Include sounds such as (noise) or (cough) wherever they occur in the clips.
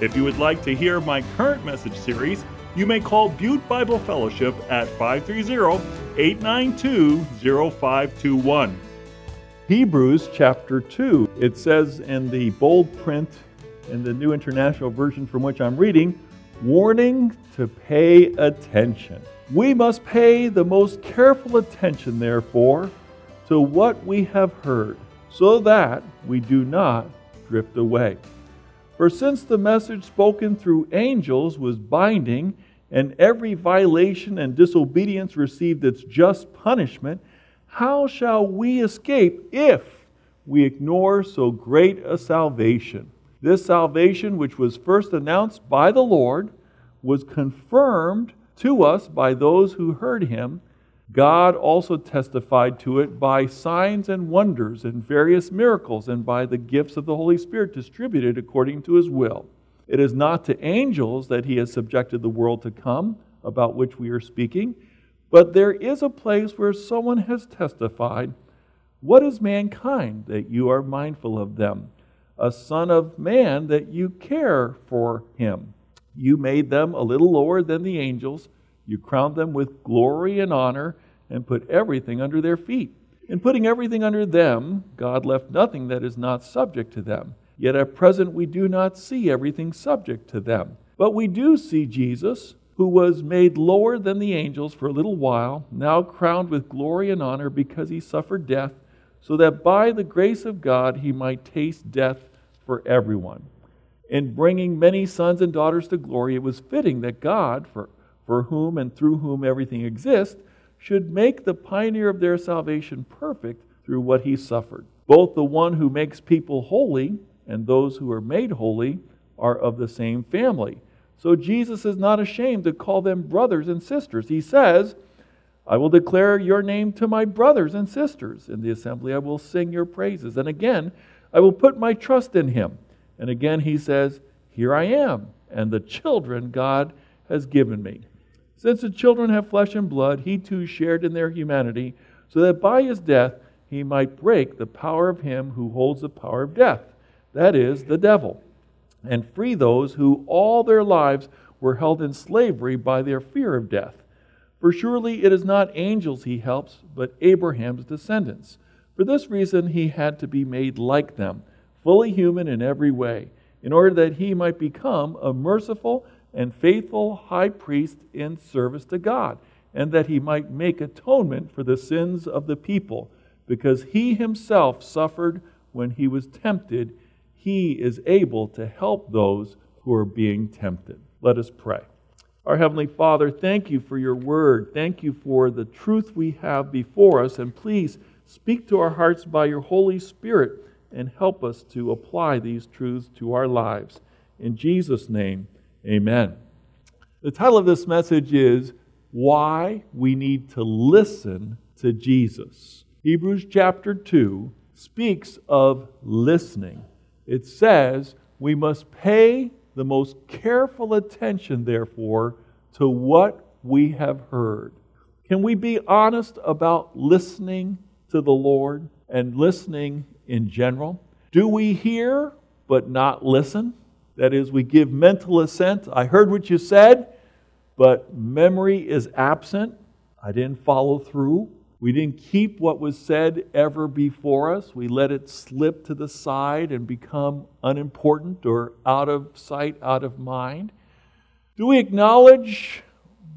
If you would like to hear my current message series, you may call Butte Bible Fellowship at 530 892 0521. Hebrews chapter 2. It says in the bold print in the New International Version from which I'm reading, warning to pay attention. We must pay the most careful attention, therefore, to what we have heard, so that we do not drift away. For since the message spoken through angels was binding, and every violation and disobedience received its just punishment, how shall we escape if we ignore so great a salvation? This salvation, which was first announced by the Lord, was confirmed to us by those who heard him God also testified to it by signs and wonders and various miracles and by the gifts of the Holy Spirit distributed according to his will. It is not to angels that he has subjected the world to come, about which we are speaking, but there is a place where someone has testified What is mankind that you are mindful of them? A son of man that you care for him. You made them a little lower than the angels you crowned them with glory and honor and put everything under their feet. In putting everything under them, God left nothing that is not subject to them. Yet at present we do not see everything subject to them. But we do see Jesus, who was made lower than the angels for a little while, now crowned with glory and honor because he suffered death, so that by the grace of God he might taste death for everyone. In bringing many sons and daughters to glory, it was fitting that God, for for whom and through whom everything exists, should make the pioneer of their salvation perfect through what he suffered. Both the one who makes people holy and those who are made holy are of the same family. So Jesus is not ashamed to call them brothers and sisters. He says, I will declare your name to my brothers and sisters. In the assembly I will sing your praises. And again, I will put my trust in him. And again he says, Here I am, and the children God has given me. Since the children have flesh and blood, he too shared in their humanity, so that by his death he might break the power of him who holds the power of death, that is, the devil, and free those who all their lives were held in slavery by their fear of death. For surely it is not angels he helps, but Abraham's descendants. For this reason he had to be made like them, fully human in every way, in order that he might become a merciful and faithful high priest in service to God, and that he might make atonement for the sins of the people, because he himself suffered when he was tempted. He is able to help those who are being tempted. Let us pray. Our Heavenly Father, thank you for your word. Thank you for the truth we have before us, and please speak to our hearts by your Holy Spirit and help us to apply these truths to our lives. In Jesus' name, Amen. The title of this message is Why We Need to Listen to Jesus. Hebrews chapter 2 speaks of listening. It says we must pay the most careful attention, therefore, to what we have heard. Can we be honest about listening to the Lord and listening in general? Do we hear but not listen? That is, we give mental assent. I heard what you said, but memory is absent. I didn't follow through. We didn't keep what was said ever before us. We let it slip to the side and become unimportant or out of sight, out of mind. Do we acknowledge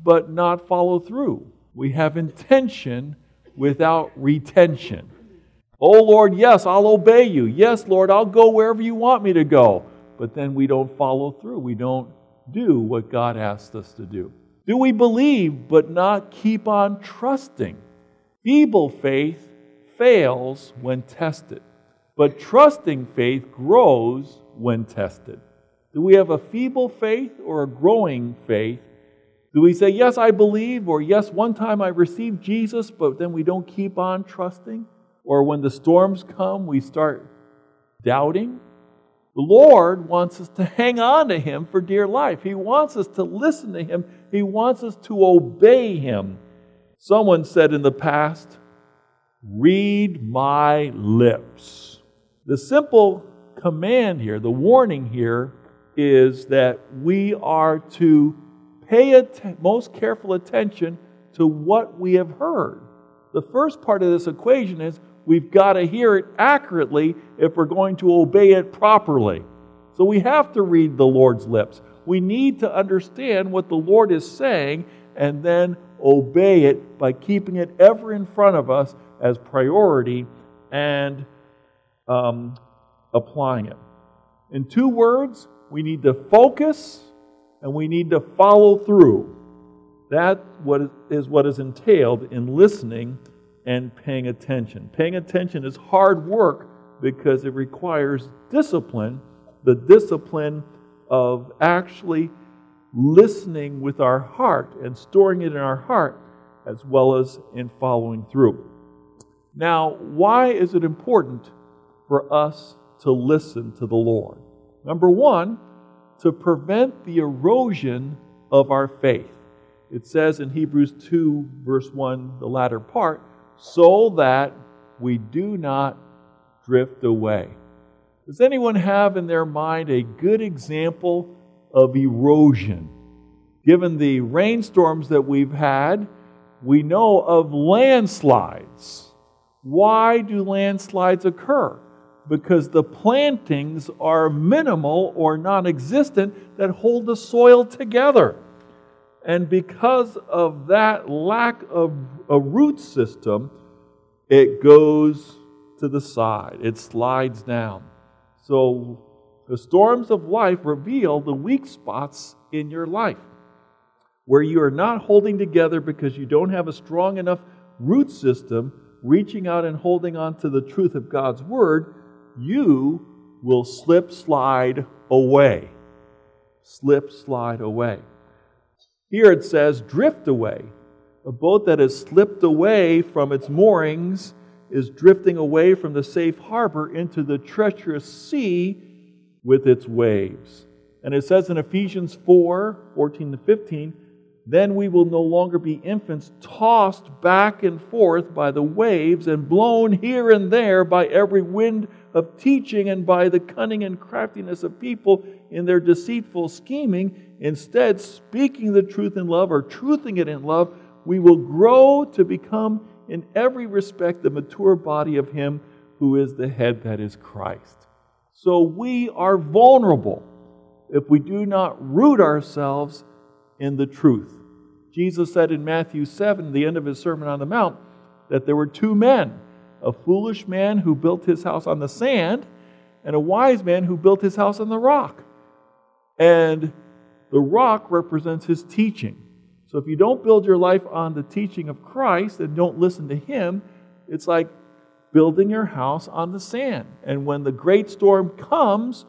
but not follow through? We have intention without retention. Oh Lord, yes, I'll obey you. Yes, Lord, I'll go wherever you want me to go but then we don't follow through. We don't do what God asked us to do. Do we believe but not keep on trusting? Feeble faith fails when tested, but trusting faith grows when tested. Do we have a feeble faith or a growing faith? Do we say, Yes, I believe, or Yes, one time I received Jesus, but then we don't keep on trusting? Or when the storms come, we start doubting? The Lord wants us to hang on to Him for dear life. He wants us to listen to Him. He wants us to obey Him. Someone said in the past, Read my lips. The simple command here, the warning here, is that we are to pay att- most careful attention to what we have heard. The first part of this equation is we've got to hear it accurately if we're going to obey it properly. So we have to read the Lord's lips. We need to understand what the Lord is saying and then obey it by keeping it ever in front of us as priority and um, applying it. In two words, we need to focus and we need to follow through. That is what is entailed in listening and paying attention. Paying attention is hard work because it requires discipline, the discipline of actually listening with our heart and storing it in our heart as well as in following through. Now, why is it important for us to listen to the Lord? Number one, to prevent the erosion of our faith. It says in Hebrews 2, verse 1, the latter part, so that we do not drift away. Does anyone have in their mind a good example of erosion? Given the rainstorms that we've had, we know of landslides. Why do landslides occur? Because the plantings are minimal or non existent that hold the soil together. And because of that lack of a root system, it goes to the side, it slides down. So the storms of life reveal the weak spots in your life where you are not holding together because you don't have a strong enough root system, reaching out and holding on to the truth of God's Word, you will slip, slide away. Slip, slide away. Here it says, drift away. A boat that has slipped away from its moorings is drifting away from the safe harbor into the treacherous sea with its waves. And it says in Ephesians 4 14 to 15, then we will no longer be infants tossed back and forth by the waves and blown here and there by every wind of teaching and by the cunning and craftiness of people in their deceitful scheming. Instead, speaking the truth in love or truthing it in love, we will grow to become, in every respect, the mature body of Him who is the head, that is Christ. So we are vulnerable if we do not root ourselves in the truth. Jesus said in Matthew 7, the end of his Sermon on the Mount, that there were two men a foolish man who built his house on the sand, and a wise man who built his house on the rock. And the rock represents his teaching. So if you don't build your life on the teaching of Christ and don't listen to him, it's like building your house on the sand. And when the great storm comes,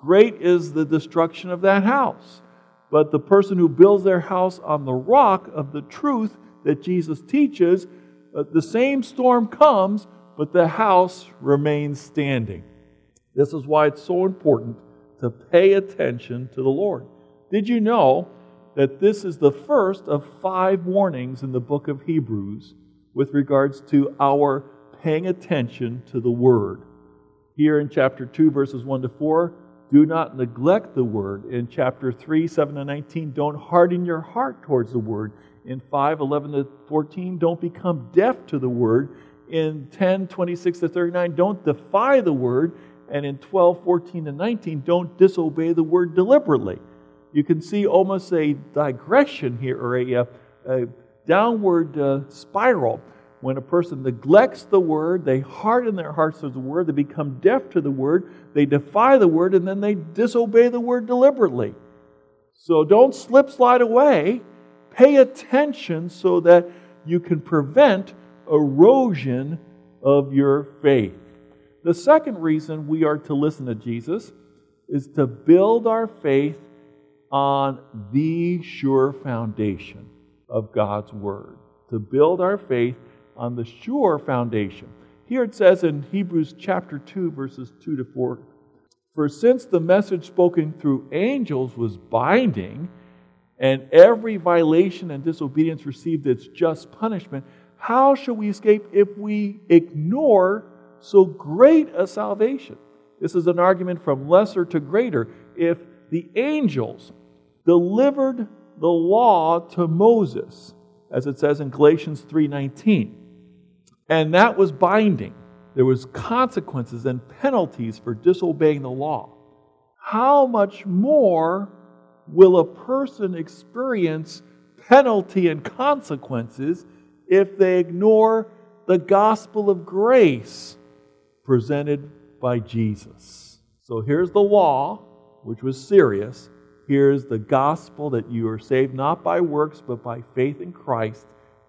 great is the destruction of that house. But the person who builds their house on the rock of the truth that Jesus teaches, uh, the same storm comes, but the house remains standing. This is why it's so important to pay attention to the Lord. Did you know that this is the first of five warnings in the book of Hebrews with regards to our paying attention to the Word? Here in chapter 2, verses 1 to 4, do not neglect the word. In chapter 3, 7 to 19, don't harden your heart towards the word. In 5, 11 to 14, don't become deaf to the word. In 10, 26 to 39, don't defy the word. And in 12, 14 to 19, don't disobey the word deliberately. You can see almost a digression here, or a, a downward uh, spiral when a person neglects the word, they harden their hearts to the word, they become deaf to the word, they defy the word, and then they disobey the word deliberately. So don't slip slide away. Pay attention so that you can prevent erosion of your faith. The second reason we are to listen to Jesus is to build our faith on the sure foundation of God's Word. To build our faith on the sure foundation. Here it says in Hebrews chapter 2, verses 2 to 4 For since the message spoken through angels was binding, and every violation and disobedience received its just punishment, how shall we escape if we ignore so great a salvation? This is an argument from lesser to greater. If the angels delivered the law to Moses, as it says in Galatians 3:19, and that was binding. There was consequences and penalties for disobeying the law. How much more will a person experience penalty and consequences if they ignore the gospel of grace presented by Jesus. So here's the law, which was serious. Here's the gospel that you are saved not by works, but by faith in Christ,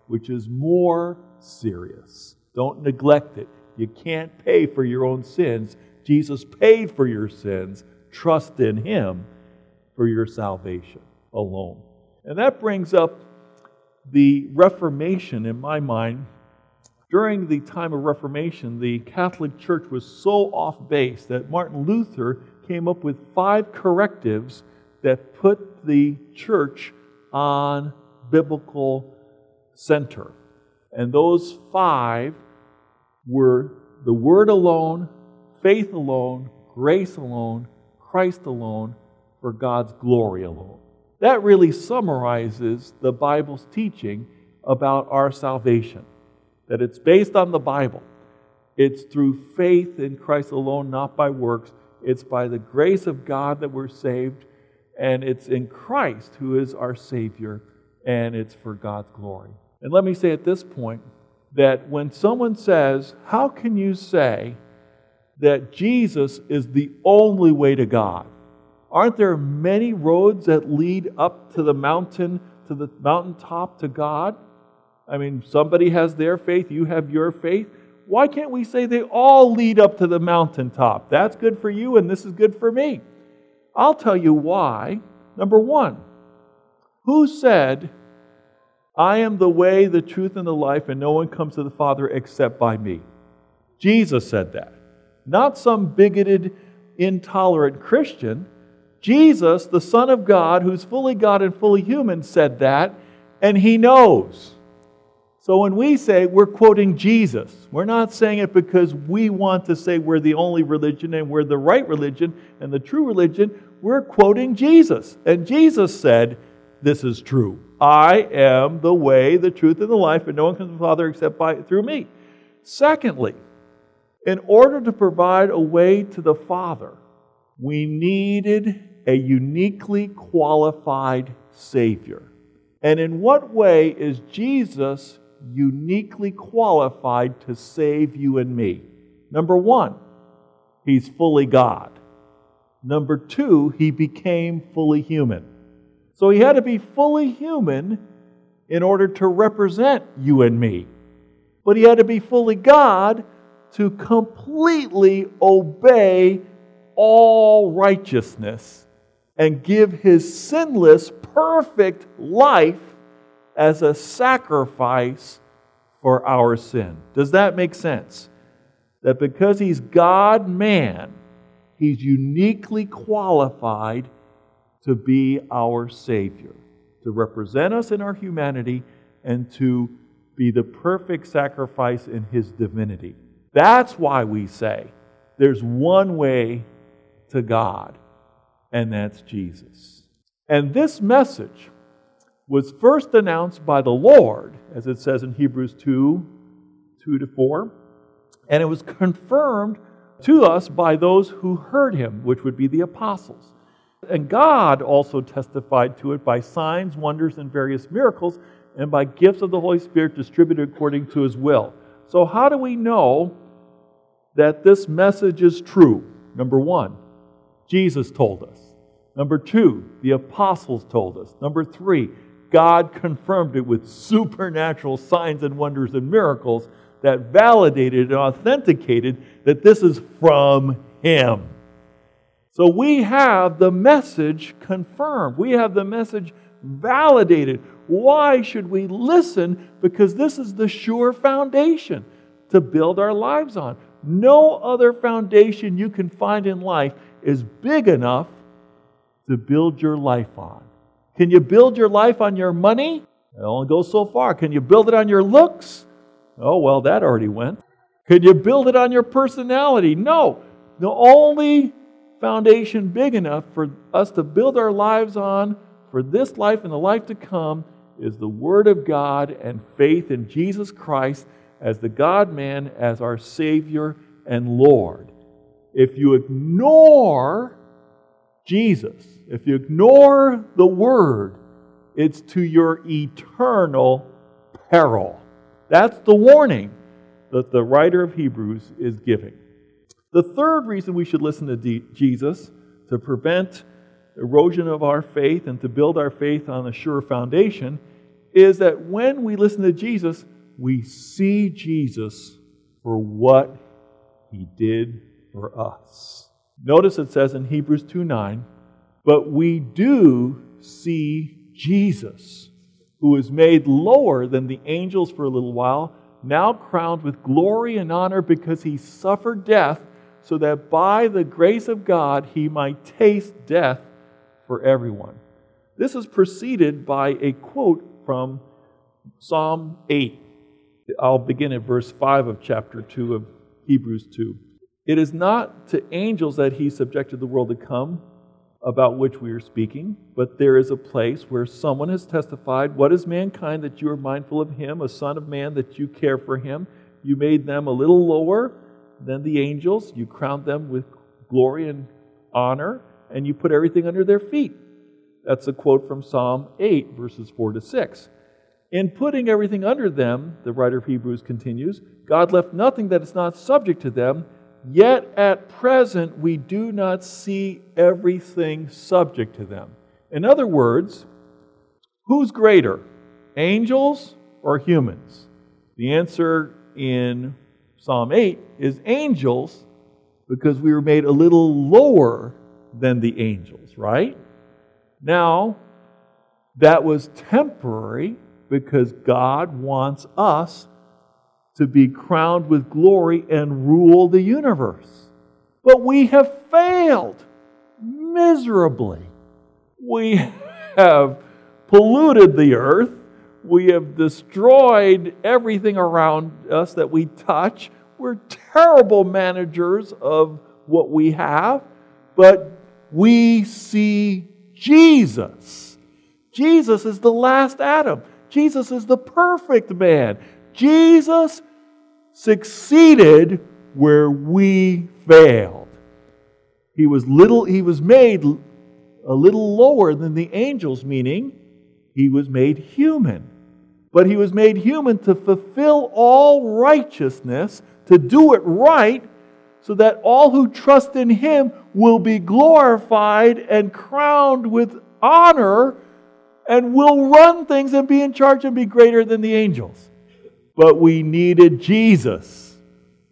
which is more serious. Don't neglect it. You can't pay for your own sins. Jesus paid for your sins. Trust in Him for your salvation alone. And that brings up the Reformation in my mind. During the time of Reformation, the Catholic Church was so off base that Martin Luther came up with five correctives that put the church on biblical center. And those five were the Word alone, faith alone, grace alone, Christ alone, for God's glory alone. That really summarizes the Bible's teaching about our salvation. That it's based on the Bible. It's through faith in Christ alone, not by works. It's by the grace of God that we're saved, and it's in Christ who is our Savior, and it's for God's glory. And let me say at this point that when someone says, How can you say that Jesus is the only way to God? Aren't there many roads that lead up to the mountain, to the mountaintop to God? I mean, somebody has their faith, you have your faith. Why can't we say they all lead up to the mountaintop? That's good for you, and this is good for me. I'll tell you why. Number one, who said, I am the way, the truth, and the life, and no one comes to the Father except by me? Jesus said that. Not some bigoted, intolerant Christian. Jesus, the Son of God, who's fully God and fully human, said that, and he knows. So when we say we're quoting Jesus, we're not saying it because we want to say we're the only religion and we're the right religion and the true religion. We're quoting Jesus. And Jesus said, This is true. I am the way, the truth, and the life, and no one comes to the Father except by through me. Secondly, in order to provide a way to the Father, we needed a uniquely qualified Savior. And in what way is Jesus uniquely qualified to save you and me? Number one, he's fully God. Number two, he became fully human. So he had to be fully human in order to represent you and me. But he had to be fully God to completely obey all righteousness and give his sinless, perfect life as a sacrifice for our sin. Does that make sense? That because he's God man, he's uniquely qualified to be our Savior, to represent us in our humanity, and to be the perfect sacrifice in his divinity. That's why we say there's one way to God and that's Jesus. And this message was first announced by the Lord, as it says in Hebrews 2 2 to 4, and it was confirmed to us by those who heard him, which would be the apostles. And God also testified to it by signs, wonders, and various miracles, and by gifts of the Holy Spirit distributed according to his will. So, how do we know that this message is true? Number one, Jesus told us. Number two, the apostles told us. Number three, God confirmed it with supernatural signs and wonders and miracles that validated and authenticated that this is from Him. So we have the message confirmed. We have the message validated. Why should we listen? Because this is the sure foundation to build our lives on. No other foundation you can find in life is big enough to build your life on. Can you build your life on your money? It only goes so far. Can you build it on your looks? Oh, well, that already went. Can you build it on your personality? No. The only foundation big enough for us to build our lives on for this life and the life to come is the Word of God and faith in Jesus Christ as the God man, as our Savior and Lord. If you ignore Jesus, if you ignore the Word, it's to your eternal peril. That's the warning that the writer of Hebrews is giving. The third reason we should listen to Jesus to prevent erosion of our faith and to build our faith on a sure foundation is that when we listen to Jesus, we see Jesus for what he did for us. Notice it says in Hebrews 2 9, but we do see Jesus, who is made lower than the angels for a little while, now crowned with glory and honor because he suffered death, so that by the grace of God he might taste death for everyone. This is preceded by a quote from Psalm 8. I'll begin at verse 5 of chapter 2 of Hebrews 2. It is not to angels that he subjected the world to come, about which we are speaking, but there is a place where someone has testified, What is mankind that you are mindful of him, a son of man that you care for him? You made them a little lower than the angels, you crowned them with glory and honor, and you put everything under their feet. That's a quote from Psalm 8, verses 4 to 6. In putting everything under them, the writer of Hebrews continues, God left nothing that is not subject to them Yet at present we do not see everything subject to them. In other words, who's greater, angels or humans? The answer in Psalm 8 is angels because we were made a little lower than the angels, right? Now, that was temporary because God wants us to be crowned with glory and rule the universe. But we have failed miserably. We have polluted the earth. We have destroyed everything around us that we touch. We're terrible managers of what we have, but we see Jesus. Jesus is the last Adam. Jesus is the perfect man. Jesus succeeded where we failed. He was little he was made a little lower than the angels meaning he was made human. But he was made human to fulfill all righteousness, to do it right so that all who trust in him will be glorified and crowned with honor and will run things and be in charge and be greater than the angels but we needed Jesus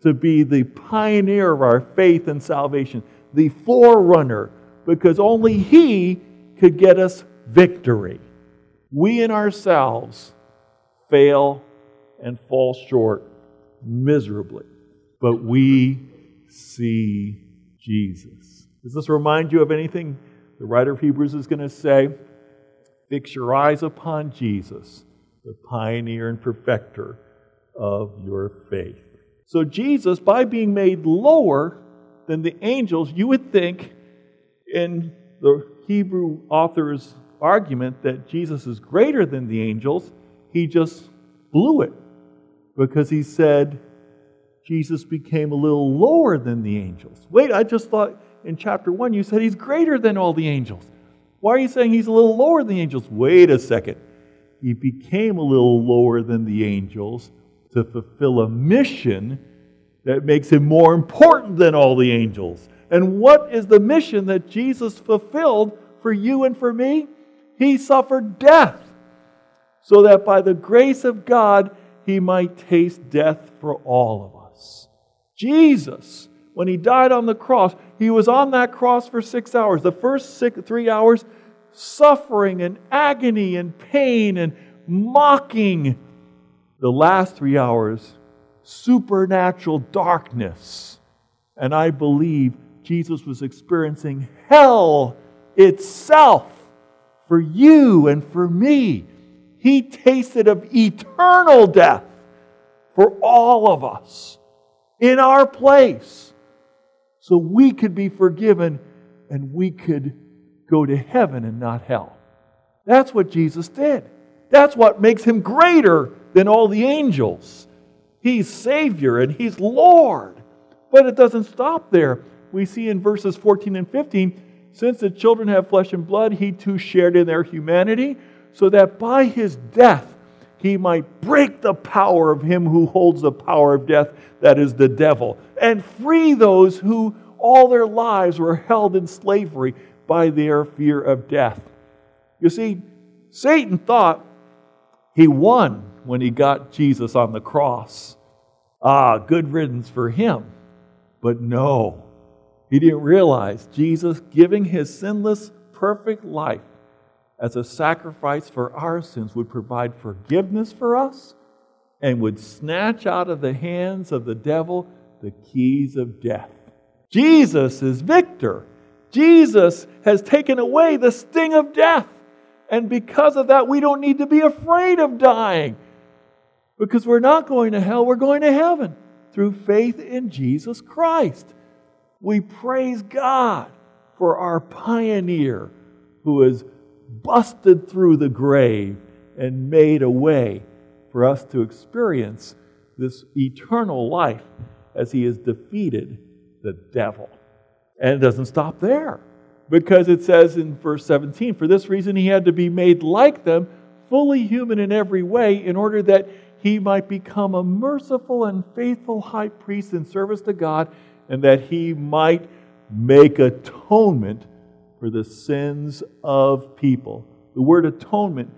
to be the pioneer of our faith and salvation, the forerunner, because only He could get us victory. We in ourselves fail and fall short miserably, but we see Jesus. Does this remind you of anything the writer of Hebrews is going to say? Fix your eyes upon Jesus, the pioneer and perfecter of your faith. So, Jesus, by being made lower than the angels, you would think in the Hebrew author's argument that Jesus is greater than the angels, he just blew it because he said Jesus became a little lower than the angels. Wait, I just thought in chapter 1 you said he's greater than all the angels. Why are you saying he's a little lower than the angels? Wait a second. He became a little lower than the angels to fulfill a mission that makes him more important than all the angels. And what is the mission that Jesus fulfilled for you and for me? He suffered death so that by the grace of God he might taste death for all of us. Jesus, when he died on the cross, he was on that cross for six hours. The first six, three hours, suffering and agony and pain and mocking. The last three hours, supernatural darkness. And I believe Jesus was experiencing hell itself for you and for me. He tasted of eternal death for all of us in our place so we could be forgiven and we could go to heaven and not hell. That's what Jesus did. That's what makes him greater than all the angels. He's Savior and He's Lord. But it doesn't stop there. We see in verses 14 and 15 since the children have flesh and blood, He too shared in their humanity, so that by His death He might break the power of Him who holds the power of death, that is the devil, and free those who all their lives were held in slavery by their fear of death. You see, Satan thought he won when he got Jesus on the cross. Ah, good riddance for him. But no, he didn't realize Jesus giving his sinless, perfect life as a sacrifice for our sins would provide forgiveness for us and would snatch out of the hands of the devil the keys of death. Jesus is victor. Jesus has taken away the sting of death. And because of that, we don't need to be afraid of dying. Because we're not going to hell, we're going to heaven through faith in Jesus Christ. We praise God for our pioneer who has busted through the grave and made a way for us to experience this eternal life as he has defeated the devil. And it doesn't stop there because it says in verse 17, for this reason he had to be made like them, fully human in every way, in order that he might become a merciful and faithful high priest in service to God, and that he might make atonement for the sins of people. The word atonement,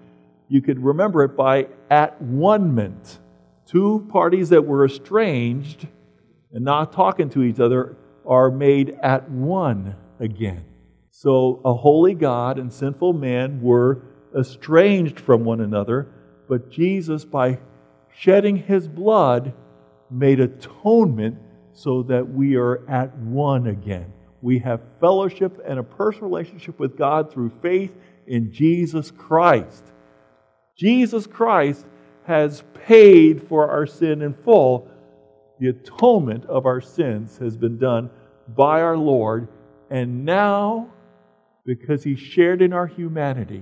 you could remember it by at one ment. Two parties that were estranged and not talking to each other are made at one again. So a holy God and sinful man were estranged from one another, but Jesus, by shedding his blood, made atonement so that we are at one again. We have fellowship and a personal relationship with God through faith in Jesus Christ. Jesus Christ has paid for our sin in full the atonement of our sins has been done by our Lord, and now, because He shared in our humanity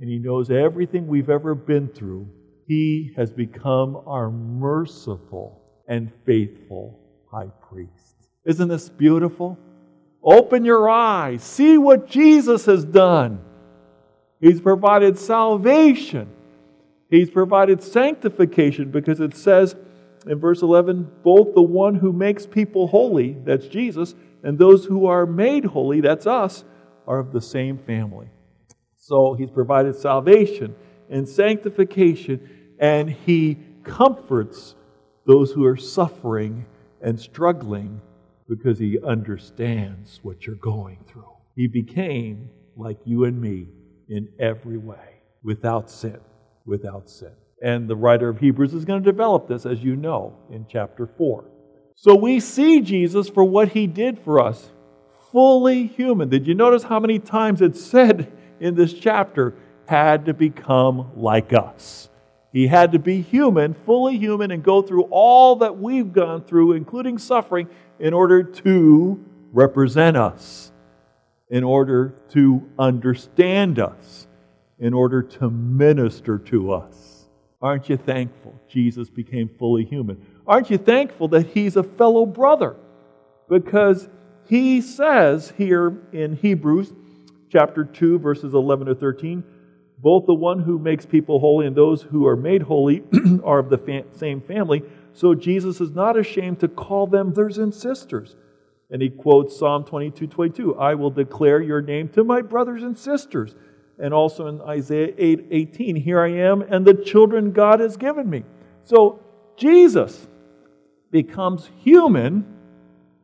and He knows everything we've ever been through, He has become our merciful and faithful high priest. Isn't this beautiful? Open your eyes, see what Jesus has done. He's provided salvation. He's provided sanctification because it says in verse 11, both the one who makes people holy, that's Jesus, and those who are made holy, that's us, are of the same family. So he's provided salvation and sanctification, and he comforts those who are suffering and struggling because he understands what you're going through. He became like you and me in every way, without sin, without sin. And the writer of Hebrews is going to develop this, as you know, in chapter 4. So we see Jesus for what he did for us, fully human. Did you notice how many times it said in this chapter, had to become like us? He had to be human, fully human, and go through all that we've gone through, including suffering, in order to represent us, in order to understand us, in order to minister to us. Aren't you thankful Jesus became fully human? Aren't you thankful that he's a fellow brother? Because he says here in Hebrews chapter 2, verses 11 to 13, both the one who makes people holy and those who are made holy (clears throat) are of the fa- same family. So Jesus is not ashamed to call them brothers and sisters. And he quotes Psalm 22 22 I will declare your name to my brothers and sisters and also in Isaiah 8 18, here I am and the children God has given me. So Jesus becomes human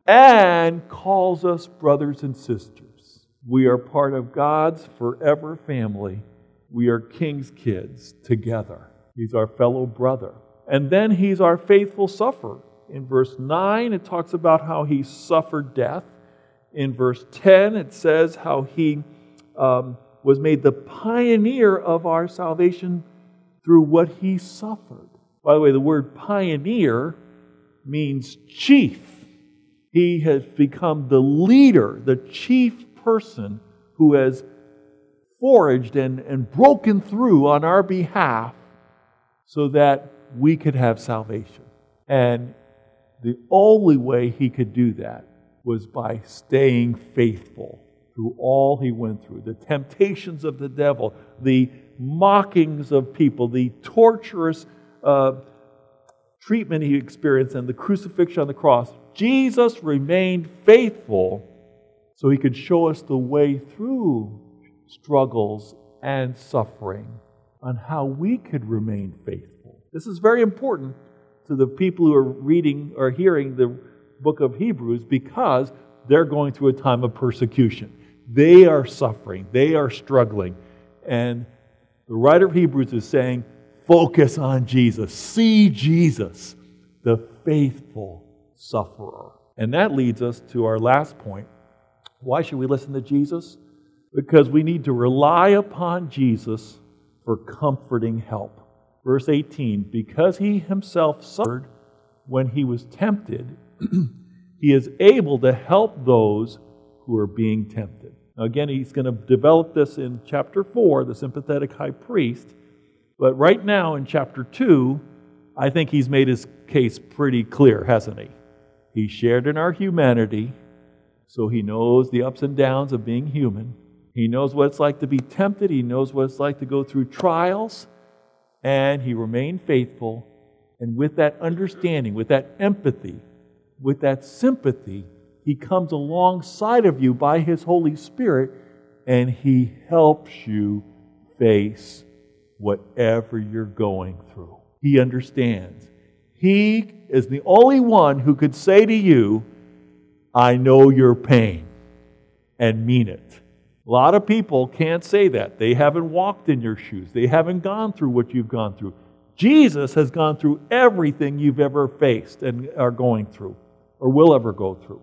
and calls us brothers and sisters. We are part of God's forever family. We are King's kids together. He's our fellow brother. And then he's our faithful sufferer. In verse 9, it talks about how he suffered death. In verse 10, it says how he um, was made the pioneer of our salvation through what he suffered. By the way, the word pioneer means chief. He has become the leader, the chief person who has foraged and, and broken through on our behalf so that we could have salvation. And the only way he could do that was by staying faithful through all he went through the temptations of the devil, the mockings of people, the torturous uh, treatment he experienced, and the crucifixion on the cross. Jesus remained faithful so he could show us the way through struggles and suffering on how we could remain faithful. This is very important to the people who are reading or hearing the book of Hebrews because they're going through a time of persecution. They are suffering, they are struggling. And the writer of Hebrews is saying, focus on Jesus, see Jesus, the faithful sufferer. And that leads us to our last point. Why should we listen to Jesus? Because we need to rely upon Jesus for comforting help. Verse 18 Because he himself suffered when he was tempted, (clears throat) he is able to help those who are being tempted. Now, again, he's going to develop this in chapter 4, the sympathetic high priest. But right now in chapter 2, I think he's made his case pretty clear, hasn't he? He shared in our humanity, so he knows the ups and downs of being human. He knows what it's like to be tempted, he knows what it's like to go through trials, and he remained faithful. And with that understanding, with that empathy, with that sympathy, he comes alongside of you by His Holy Spirit and He helps you face whatever you're going through. He understands. He is the only one who could say to you, I know your pain and mean it. A lot of people can't say that. They haven't walked in your shoes, they haven't gone through what you've gone through. Jesus has gone through everything you've ever faced and are going through or will ever go through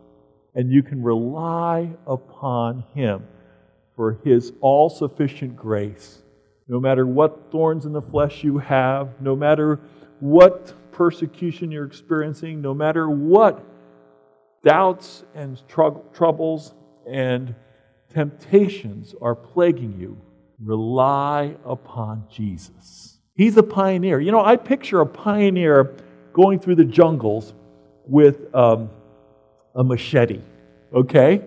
and you can rely upon Him for His all sufficient grace. No matter what thorns in the flesh you have, no matter what persecution you're experiencing, no matter what doubts and tr- troubles and temptations are plaguing you, rely upon Jesus. He's a pioneer. You know, I picture a pioneer going through the jungles with um, a machete. Okay?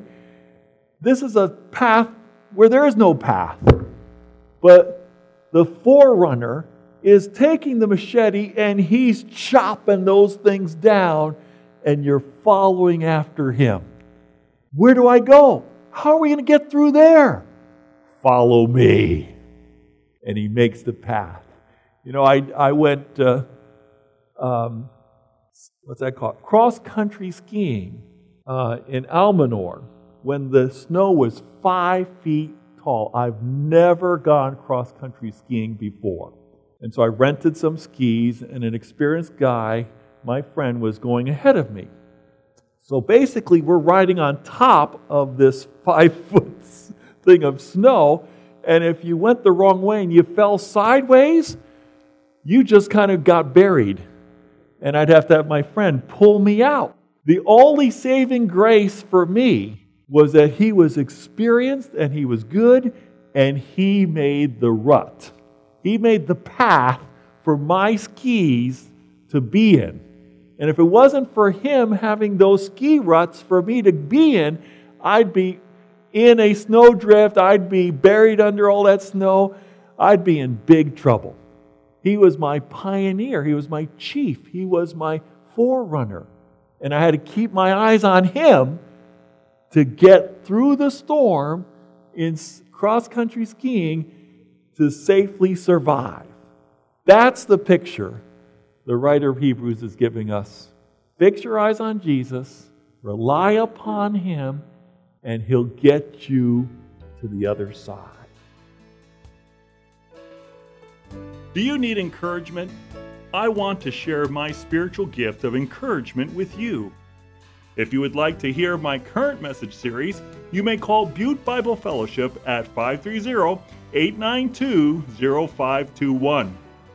This is a path where there is no path. But the forerunner is taking the machete and he's chopping those things down, and you're following after him. Where do I go? How are we going to get through there? Follow me. And he makes the path. You know, I, I went, uh, um, what's that called? Cross country skiing uh, in Almanor when the snow was five feet tall. I've never gone cross country skiing before. And so I rented some skis, and an experienced guy, my friend, was going ahead of me. So basically, we're riding on top of this (laughs) five foot thing of snow. And if you went the wrong way and you fell sideways, you just kind of got buried. And I'd have to have my friend pull me out. The only saving grace for me was that he was experienced and he was good and he made the rut. He made the path for my skis to be in. And if it wasn't for him having those ski ruts for me to be in, I'd be in a snowdrift, I'd be buried under all that snow, I'd be in big trouble. He was my pioneer, he was my chief, he was my forerunner and I had to keep my eyes on him to get through the storm in cross country skiing to safely survive. That's the picture the writer of Hebrews is giving us. Fix your eyes on Jesus, Rely upon Him, and He'll get you to the other side. Do you need encouragement? I want to share my spiritual gift of encouragement with you. If you would like to hear my current message series, you may call Butte Bible Fellowship at 530 892 0521.